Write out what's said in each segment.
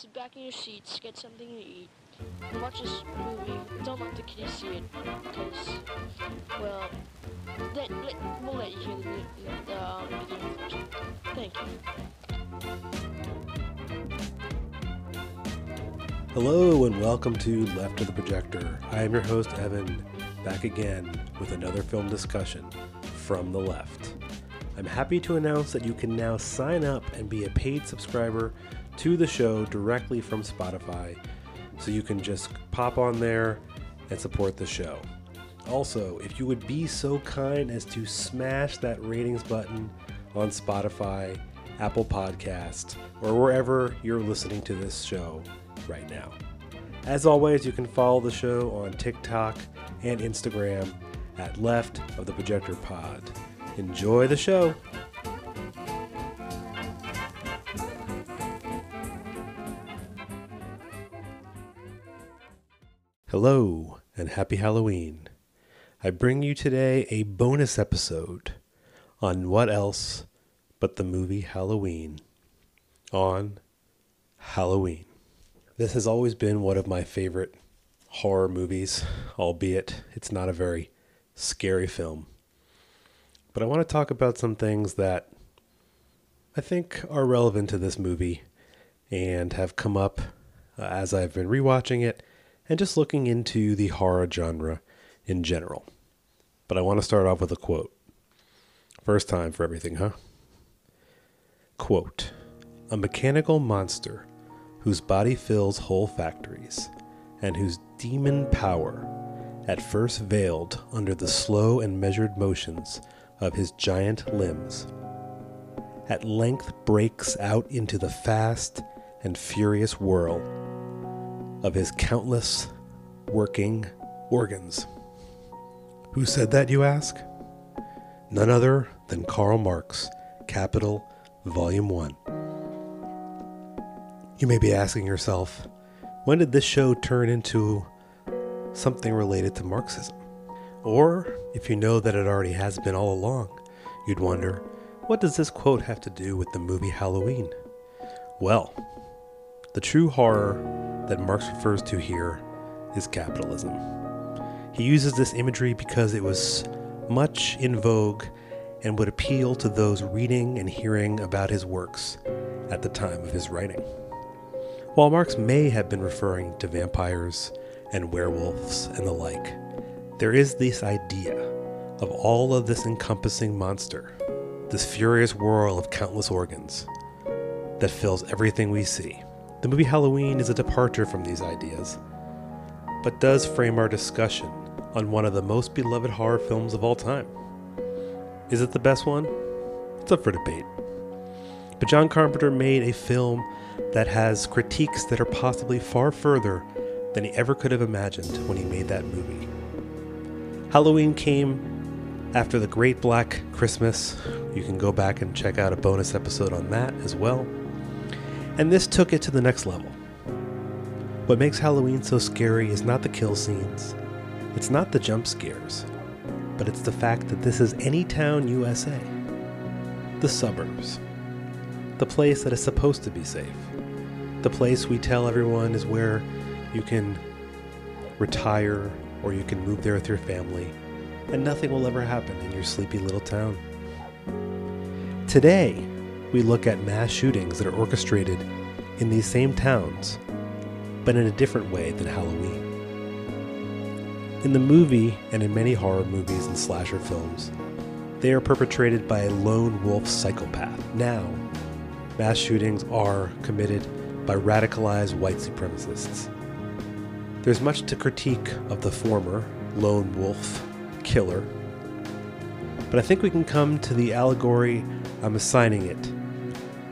sit back in your seats, get something to eat, and watch this movie. Don't let the kiddies see it, because, well, let, let, we'll let you hear the, the um, beginning first. Thank you. Hello and welcome to Left of the Projector. I am your host, Evan, back again with another film discussion from the left. I'm happy to announce that you can now sign up and be a paid subscriber to the show directly from Spotify, so you can just pop on there and support the show. Also, if you would be so kind as to smash that ratings button on Spotify, Apple Podcast, or wherever you're listening to this show right now. As always, you can follow the show on TikTok and Instagram at Left of the Projector Pod. Enjoy the show. Hello and happy Halloween. I bring you today a bonus episode on what else but the movie Halloween on Halloween. This has always been one of my favorite horror movies, albeit it's not a very scary film. But I want to talk about some things that I think are relevant to this movie and have come up uh, as I've been rewatching it and just looking into the horror genre in general. But I want to start off with a quote. First time for everything, huh? Quote A mechanical monster whose body fills whole factories, and whose demon power, at first veiled under the slow and measured motions of his giant limbs, at length breaks out into the fast and furious whirl of his countless working organs. Who said that, you ask? None other than Karl Marx, Capital, Volume 1. You may be asking yourself, when did this show turn into something related to Marxism? Or, if you know that it already has been all along, you'd wonder, what does this quote have to do with the movie Halloween? Well, the true horror that Marx refers to here is capitalism. He uses this imagery because it was much in vogue and would appeal to those reading and hearing about his works at the time of his writing. While Marx may have been referring to vampires and werewolves and the like, there is this idea of all of this encompassing monster, this furious whirl of countless organs that fills everything we see. The movie Halloween is a departure from these ideas, but does frame our discussion on one of the most beloved horror films of all time. Is it the best one? It's up for debate. But John Carpenter made a film that has critiques that are possibly far further than he ever could have imagined when he made that movie. Halloween came after the Great Black Christmas. You can go back and check out a bonus episode on that as well. And this took it to the next level. What makes Halloween so scary is not the kill scenes, it's not the jump scares, but it's the fact that this is Anytown, USA. The suburbs. The place that is supposed to be safe. The place we tell everyone is where you can retire or you can move there with your family and nothing will ever happen in your sleepy little town. Today, we look at mass shootings that are orchestrated in these same towns, but in a different way than Halloween. In the movie, and in many horror movies and slasher films, they are perpetrated by a lone wolf psychopath. Now, mass shootings are committed by radicalized white supremacists. There's much to critique of the former lone wolf killer, but I think we can come to the allegory I'm assigning it.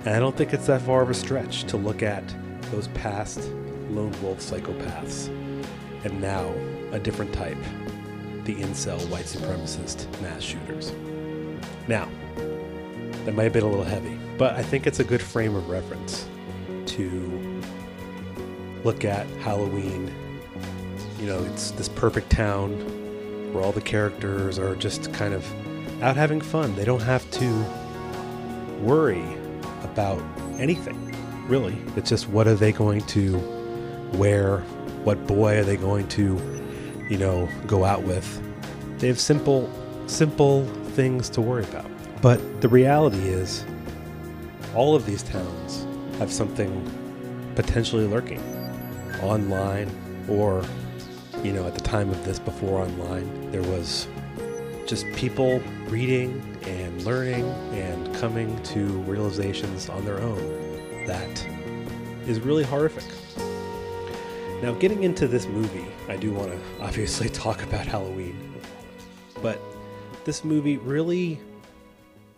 And I don't think it's that far of a stretch to look at those past lone wolf psychopaths and now a different type the incel white supremacist mass shooters. Now, that might have been a little heavy, but I think it's a good frame of reference to look at Halloween. You know, it's this perfect town where all the characters are just kind of out having fun. They don't have to worry about anything. really. It's just what are they going to wear? What boy are they going to, you know, go out with? They have simple, simple things to worry about. But the reality is, all of these towns have something potentially lurking online or, you know, at the time of this before online, there was just people reading and learning and coming to realizations on their own that is really horrific. Now, getting into this movie, I do want to obviously talk about Halloween, but this movie really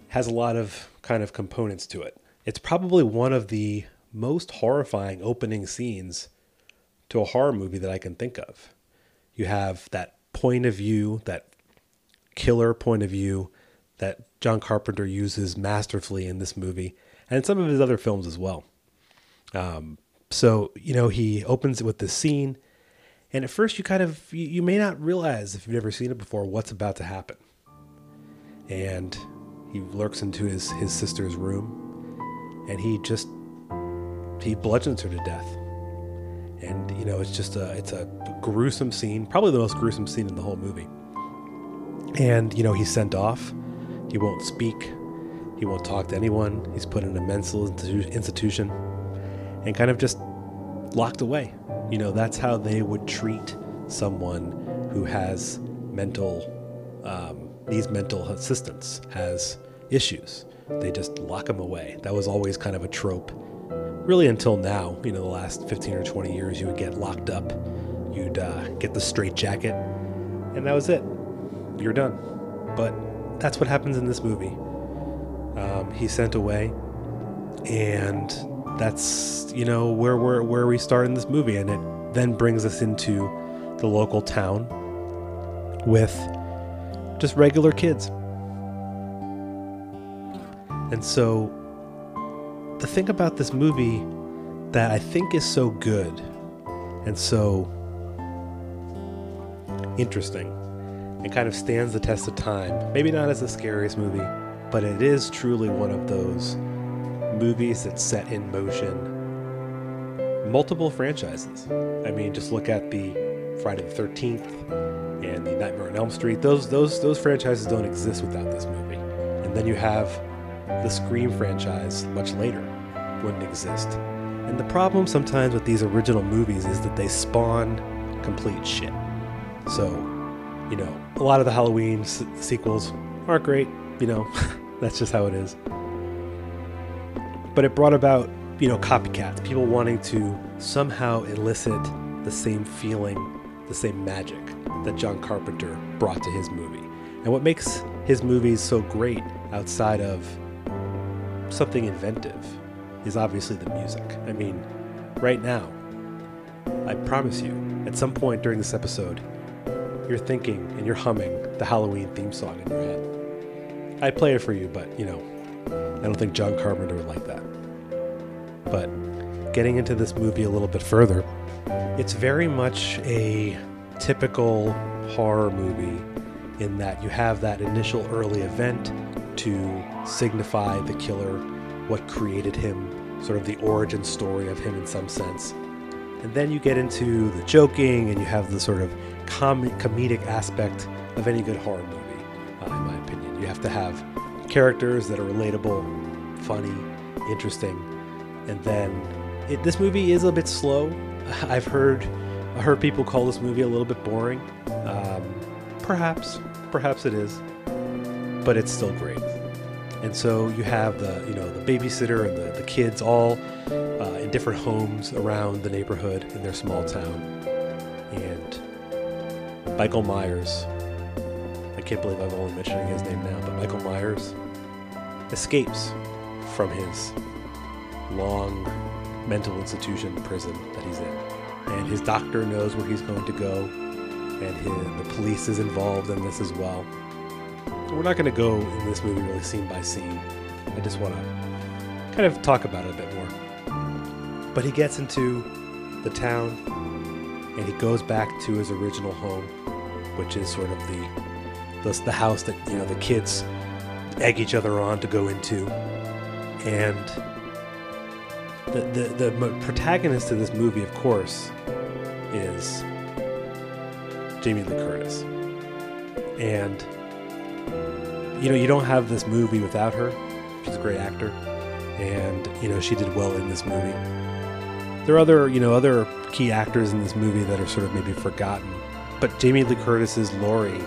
has a lot of kind of components to it. It's probably one of the most horrifying opening scenes to a horror movie that I can think of. You have that point of view, that killer point of view that John Carpenter uses masterfully in this movie and some of his other films as well. Um, so, you know, he opens it with this scene, and at first you kind of, you, you may not realize if you've never seen it before what's about to happen. And he lurks into his, his sister's room, and he just, he bludgeons her to death. And, you know, it's just a, it's a gruesome scene, probably the most gruesome scene in the whole movie. And, you know, he's sent off. He won't speak. He won't talk to anyone. He's put in a mental institution and kind of just locked away. You know, that's how they would treat someone who has mental, um, mental assistance, has issues. They just lock them away. That was always kind of a trope. Really, until now, you know, the last 15 or 20 years, you would get locked up, you'd uh, get the straight jacket, and that was it you're done. But that's what happens in this movie. Um, he's sent away, and that's you know where we're where we start in this movie, and it then brings us into the local town with just regular kids. And so the thing about this movie that I think is so good and so interesting and kind of stands the test of time. Maybe not as the scariest movie, but it is truly one of those movies that set in motion multiple franchises. I mean, just look at the Friday the 13th and the Nightmare on Elm Street. Those those those franchises don't exist without this movie. And then you have the Scream franchise much later wouldn't exist. And the problem sometimes with these original movies is that they spawn complete shit. So you know, a lot of the Halloween s- sequels aren't great. You know, that's just how it is. But it brought about, you know, copycats, people wanting to somehow elicit the same feeling, the same magic that John Carpenter brought to his movie. And what makes his movies so great outside of something inventive is obviously the music. I mean, right now, I promise you, at some point during this episode, you're thinking and you're humming the Halloween theme song in your head. I'd play it for you, but you know, I don't think John Carpenter would like that. But getting into this movie a little bit further, it's very much a typical horror movie in that you have that initial early event to signify the killer, what created him, sort of the origin story of him in some sense. And then you get into the joking and you have the sort of com- comedic aspect of any good horror movie, uh, in my opinion. You have to have characters that are relatable, funny, interesting, and then it, this movie is a bit slow. I've heard I heard people call this movie a little bit boring. Um, perhaps, perhaps it is, but it's still great. And so you have the you know the babysitter and the, the kids all uh, in different homes around the neighborhood in their small town, Michael Myers. I can't believe I'm only mentioning his name now, but Michael Myers escapes from his long mental institution prison that he's in. And his doctor knows where he's going to go, and his, the police is involved in this as well. We're not going to go in this movie really scene by scene. I just want to kind of talk about it a bit more. But he gets into the town and he goes back to his original home, which is sort of the the, the house that you know the kids egg each other on to go into, and the, the, the protagonist of this movie, of course, is Jamie Lee Curtis. And, you know, you don't have this movie without her. She's a great actor. And, you know, she did well in this movie. There are other, you know, other key actors in this movie that are sort of maybe forgotten. But Jamie Lee Curtis's Laurie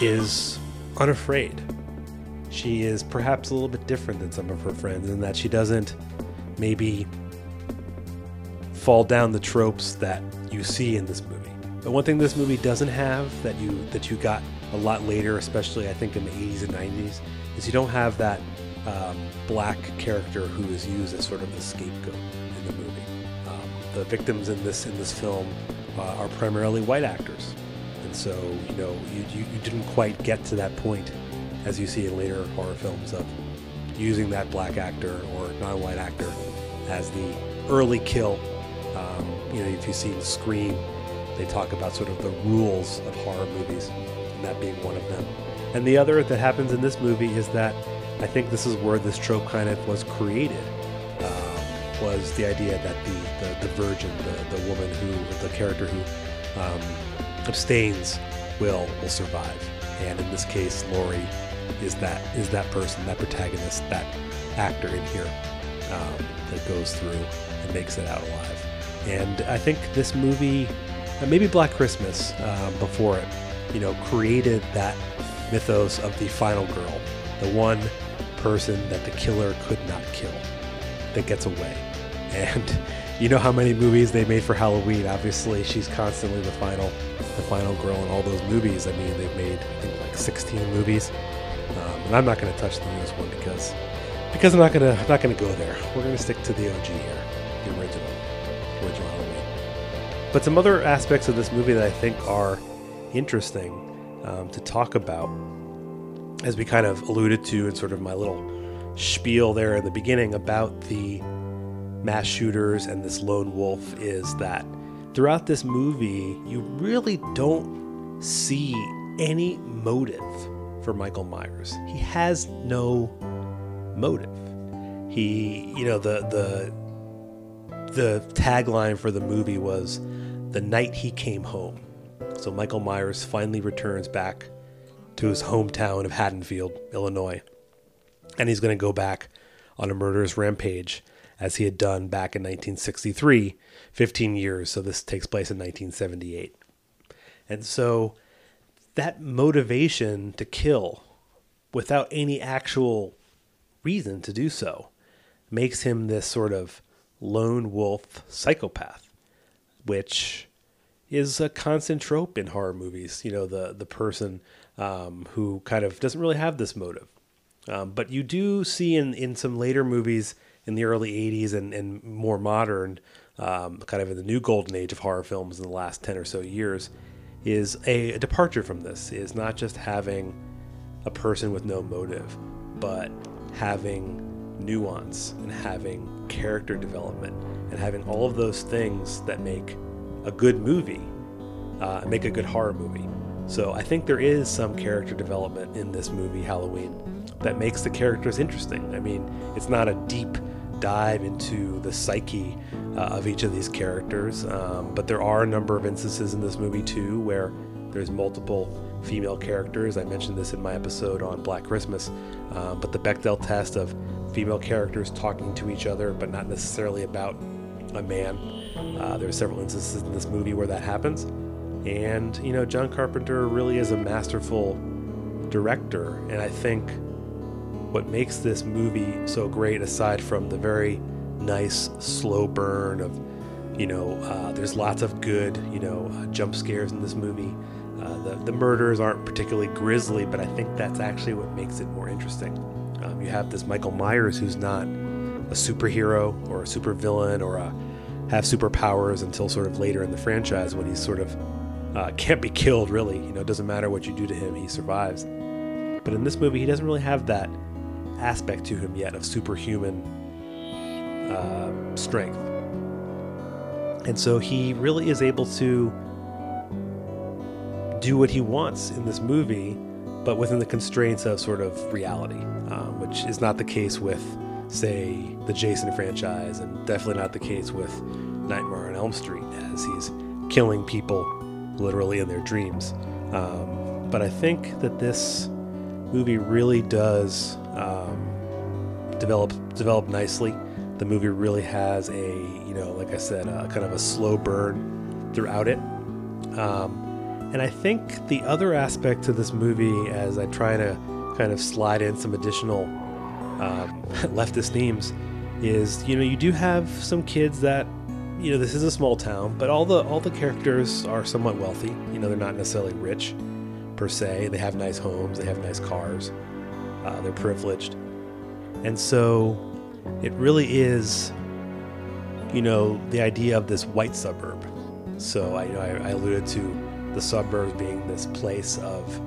is unafraid. She is perhaps a little bit different than some of her friends in that she doesn't maybe fall down the tropes that you see in this movie. But one thing this movie doesn't have that you that you got a lot later, especially I think in the 80s and 90s, is you don't have that um, black character who is used as sort of the scapegoat the victims in this in this film uh, are primarily white actors, and so you know you, you, you didn't quite get to that point as you see in later horror films of using that black actor or non-white actor as the early kill. Um, you know, if you see in Scream, they talk about sort of the rules of horror movies, and that being one of them. And the other that happens in this movie is that I think this is where this trope kind of was created. Uh, was the idea that the the, the virgin, the, the woman who, the character who um, abstains, will will survive. And in this case, Laurie is that is that person, that protagonist, that actor in here um, that goes through and makes it out alive. And I think this movie, uh, maybe Black Christmas uh, before it, you know, created that mythos of the final girl, the one person that the killer could not kill, that gets away. And you know how many movies they made for Halloween. Obviously, she's constantly the final, the final girl in all those movies. I mean, they've made I think like 16 movies, um, and I'm not going to touch the newest one because because I'm not gonna not gonna go there. We're gonna stick to the OG here, the original, original Halloween. But some other aspects of this movie that I think are interesting um, to talk about, as we kind of alluded to in sort of my little spiel there in the beginning about the mass shooters and this lone wolf, is that throughout this movie you really don't see any motive for Michael Myers. He has no motive. He, you know, the the the tagline for the movie was "The night he came home." So Michael Myers finally returns back to his hometown of Haddonfield, Illinois, and he's going to go back on a murderous rampage as he had done back in 1963, 15 years. So this takes place in 1978, and so that motivation to kill without any actual reason to do so makes him this sort of lone wolf psychopath, which is a constant trope in horror movies. You know, the the person um, who kind of doesn't really have this motive. Um, but you do see in, in some later movies in the early 80s and, and more modern, um, kind of in the new golden age of horror films in the last 10 or so years, is a, a departure from this, is not just having a person with no motive, but having nuance and having character development and having all of those things that make a good movie, uh, make a good horror movie. So I think there is some character development in this movie, Halloween, that makes the characters interesting. I mean, it's not a deep dive into the psyche uh, of each of these characters, um, but there are a number of instances in this movie too where there's multiple female characters. I mentioned this in my episode on Black Christmas, um, but the Bechdel test of female characters talking to each other, but not necessarily about a man. Uh, there are several instances in this movie where that happens. And, you know, John Carpenter really is a masterful director. And I think what makes this movie so great, aside from the very nice slow burn of, you know, uh, there's lots of good, you know, uh, jump scares in this movie. Uh, the, the murders aren't particularly grisly, but I think that's actually what makes it more interesting. Um, you have this Michael Myers who's not a superhero or a supervillain or a, have superpowers until sort of later in the franchise when he's sort of uh, can't be killed really. You know, it doesn't matter what you do to him, he survives. But in this movie, he doesn't really have that aspect to him yet of superhuman uh, strength. And so he really is able to do what he wants in this movie, but within the constraints of sort of reality, um, which is not the case with say, the Jason franchise, and definitely not the case with Nightmare on Elm Street, as he's killing people literally in their dreams. Um, but I think that this movie really does um, develop develop nicely. The movie really has a you know, like I said, uh, kind of a slow burn throughout it. Um, and I think the other aspect to this movie, as I try to kind of slide in some additional um, leftist themes, is you know you do have some kids that you know this is a small town, but all the all the characters are somewhat wealthy. You know they're not necessarily rich per se. They have nice homes, they have nice cars, uh, they're privileged, and so it really is you know the idea of this white suburb. So I, I, I alluded to the suburbs being this place of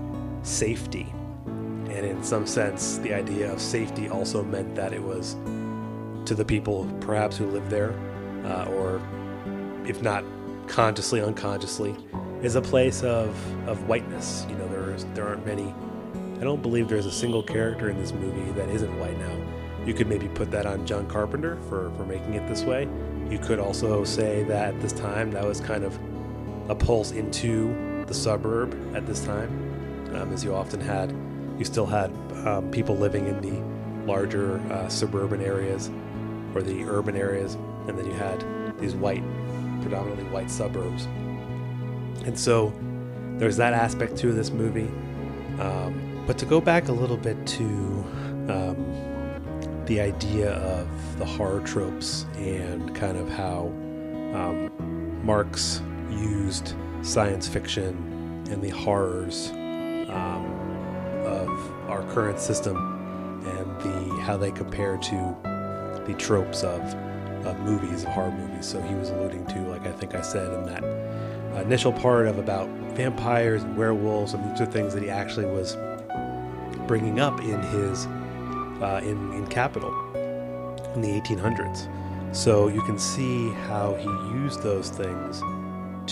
safety. And in some sense, the idea of safety also meant that it was to the people perhaps who live there, uh, or if not consciously, unconsciously, is a place of, of whiteness. You know, there's there aren't many. I don't believe there's a single character in this movie that isn't white now. You could maybe put that on John Carpenter for, for making it this way. You could also say that at this time that was kind of a pulse into the suburb at this time, um, as you often had. You still had um, people living in the larger uh, suburban areas or the urban areas, and then you had these white, predominantly white suburbs. And so there's that aspect to this movie. Um, but to go back a little bit to um, the idea of the horror tropes and kind of how um, Marx used science fiction and the horrors um, of our current system and the how they compare to the tropes of, of movies of horror movies. So he was alluding to, like I think I said in that initial part of about vampires and werewolves, and these are things that he actually was bringing up in his uh, in in Capital in the 1800s. So you can see how he used those things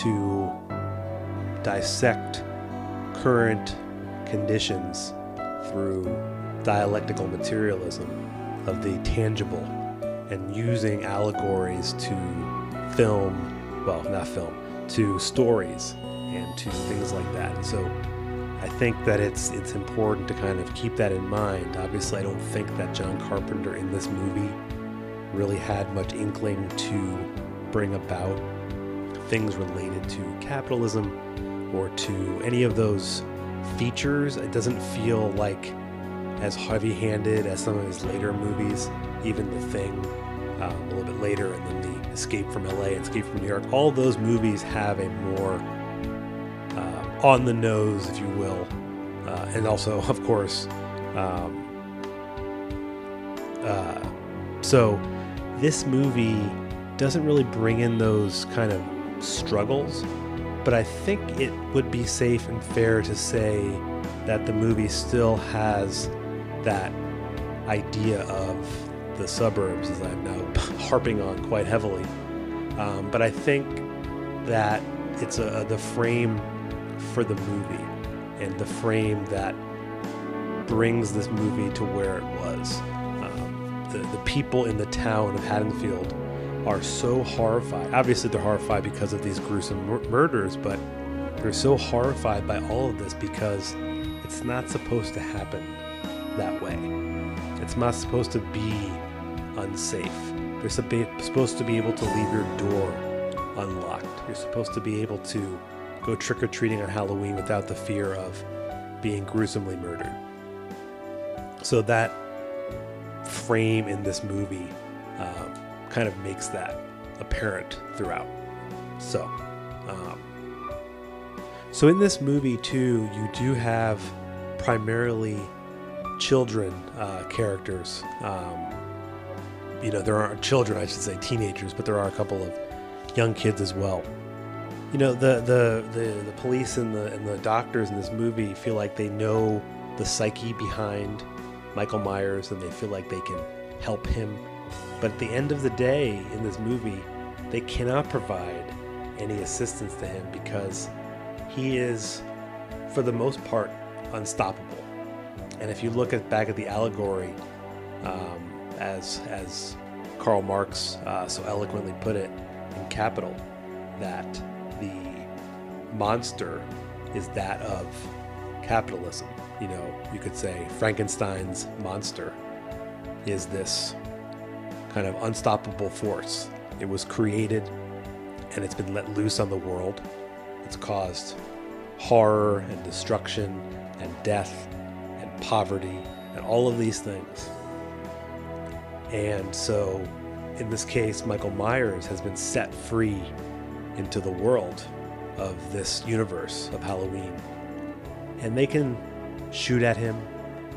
to dissect current conditions through dialectical materialism of the tangible and using allegories to film, well, not film, to stories and to things like that. So I think that it's it's important to kind of keep that in mind. Obviously, I don't think that John Carpenter in this movie really had much inkling to bring about things related to capitalism or to any of those features. It doesn't feel like as heavy handed as some of his later movies, even The Thing um, a little bit later, and then The Escape from LA, and Escape from New York. All those movies have a more on the nose, if you will, uh, and also, of course, um, uh, so this movie doesn't really bring in those kind of struggles, but I think it would be safe and fair to say that the movie still has that idea of the suburbs, as I'm now harping on quite heavily. Um, but I think that it's a, the frame for the movie and the frame that brings this movie to where it was. Um, the, the people in the town of Haddonfield are so horrified. Obviously, they're horrified because of these gruesome mur- murders, but they're so horrified by all of this because it's not supposed to happen that way. It's not supposed to be unsafe. You're supposed to be able to leave your door unlocked. You're supposed to be able to go trick or treating on Halloween without the fear of being gruesomely murdered. So that frame in this movie um, kind of makes that apparent throughout. So, um, so in this movie too, you do have primarily children uh, characters. Um, you know, there aren't children, I should say, teenagers, but there are a couple of young kids as well. You know, the the the, the police and the and the doctors in this movie feel like they know the psyche behind Michael Myers, and they feel like they can help him but at the end of the day, in this movie, they cannot provide any assistance to him because he is, for the most part, unstoppable. And if you look at back at the allegory, um, as as Karl Marx uh, so eloquently put it in Capital, that the monster is that of capitalism. You know, you could say Frankenstein's monster is this kind of unstoppable force. It was created and it's been let loose on the world. It's caused horror and destruction and death and poverty and all of these things. And so, in this case, Michael Myers has been set free into the world of this universe of Halloween. And they can shoot at him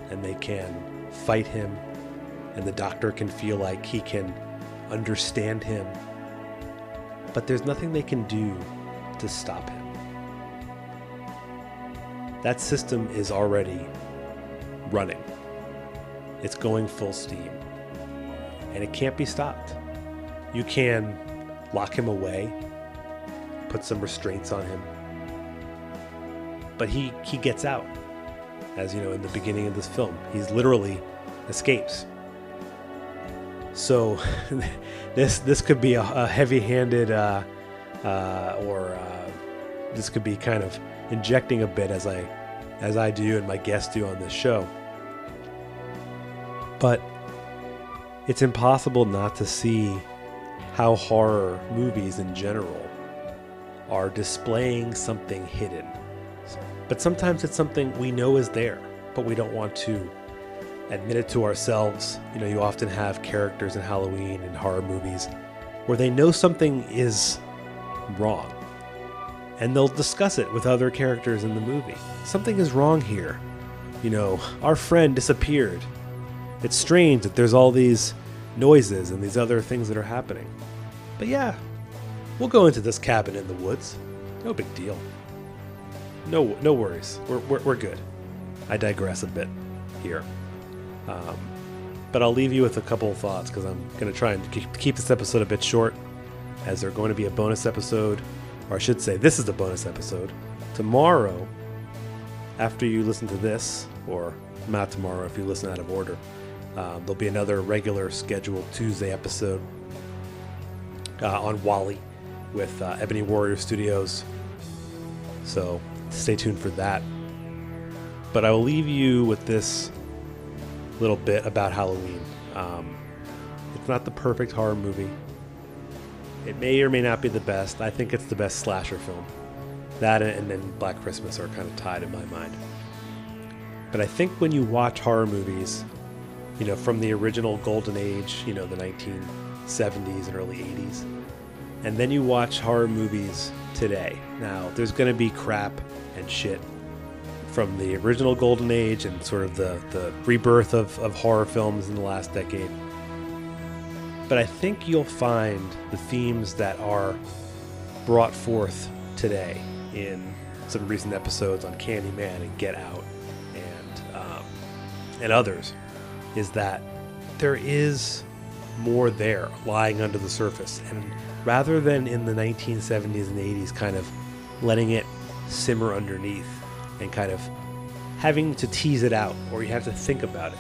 and they can fight him, and the doctor can feel like he can understand him. But there's nothing they can do to stop him. That system is already running, it's going full steam, and it can't be stopped. You can lock him away, put some restraints on him, but he, he gets out. As you know, in the beginning of this film, he's literally escapes. So, this this could be a, a heavy-handed, uh, uh, or uh, this could be kind of injecting a bit as I as I do and my guests do on this show. But it's impossible not to see how horror movies in general are displaying something hidden. But sometimes it's something we know is there, but we don't want to admit it to ourselves. You know, you often have characters in Halloween and horror movies where they know something is wrong and they'll discuss it with other characters in the movie. Something is wrong here. You know, our friend disappeared. It's strange that there's all these noises and these other things that are happening. But yeah, we'll go into this cabin in the woods. No big deal. No, no worries. We're, we're, we're good. I digress a bit here. Um, but I'll leave you with a couple of thoughts because I'm going to try and keep this episode a bit short, as there's going to be a bonus episode or I should say, this is the bonus episode. Tomorrow, after you listen to this, or not tomorrow if you listen out of order, um, there'll be another regular scheduled Tuesday episode uh, on Wally with uh, Ebony Warrior Studios. So stay tuned for that. But I will leave you with this little bit about Halloween. Um, it's not the perfect horror movie. It may or may not be the best. I think it's the best slasher film. That and then Black Christmas are kind of tied in my mind. But I think when you watch horror movies, you know, from the original golden age, you know, the 1970s and early 80s, and then you watch horror movies today. Now, there's going to be crap and shit from the original golden age and sort of the, the rebirth of, of horror films in the last decade. But I think you'll find the themes that are brought forth today in some recent episodes on Candyman and Get Out and um, and others is that there is more there lying under the surface and rather than in the 1970s and 80s kind of letting it simmer underneath and kind of having to tease it out or you have to think about it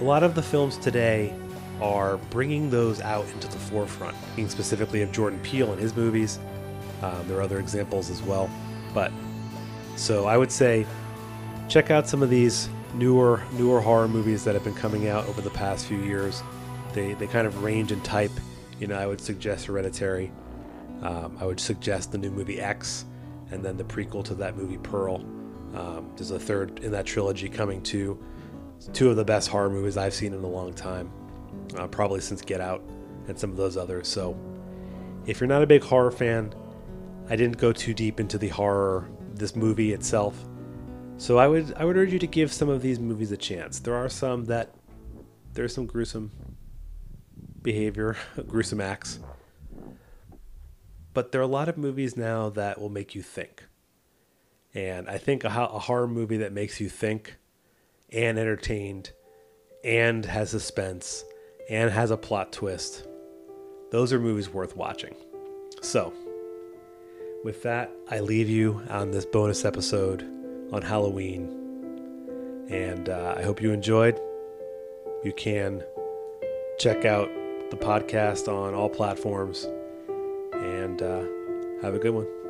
a lot of the films today are bringing those out into the forefront. Being specifically of Jordan Peele and his movies. Um, there are other examples as well, but so I would say check out some of these newer newer horror movies that have been coming out over the past few years. They they kind of range in type. You know, I would suggest Hereditary. Um, I would suggest the new movie X, and then the prequel to that movie Pearl. Um, there's a third in that trilogy coming too. Two of the best horror movies I've seen in a long time uh, probably since Get Out and some of those others. So, if you're not a big horror fan, I didn't go too deep into the horror this movie itself. So I would I would urge you to give some of these movies a chance. There are some that there's some gruesome behavior, gruesome acts. But there are a lot of movies now that will make you think. And I think a, a horror movie that makes you think and entertained and has suspense and has a plot twist. Those are movies worth watching. So, with that, I leave you on this bonus episode on Halloween. And uh, I hope you enjoyed. You can check out the podcast on all platforms and uh, have a good one.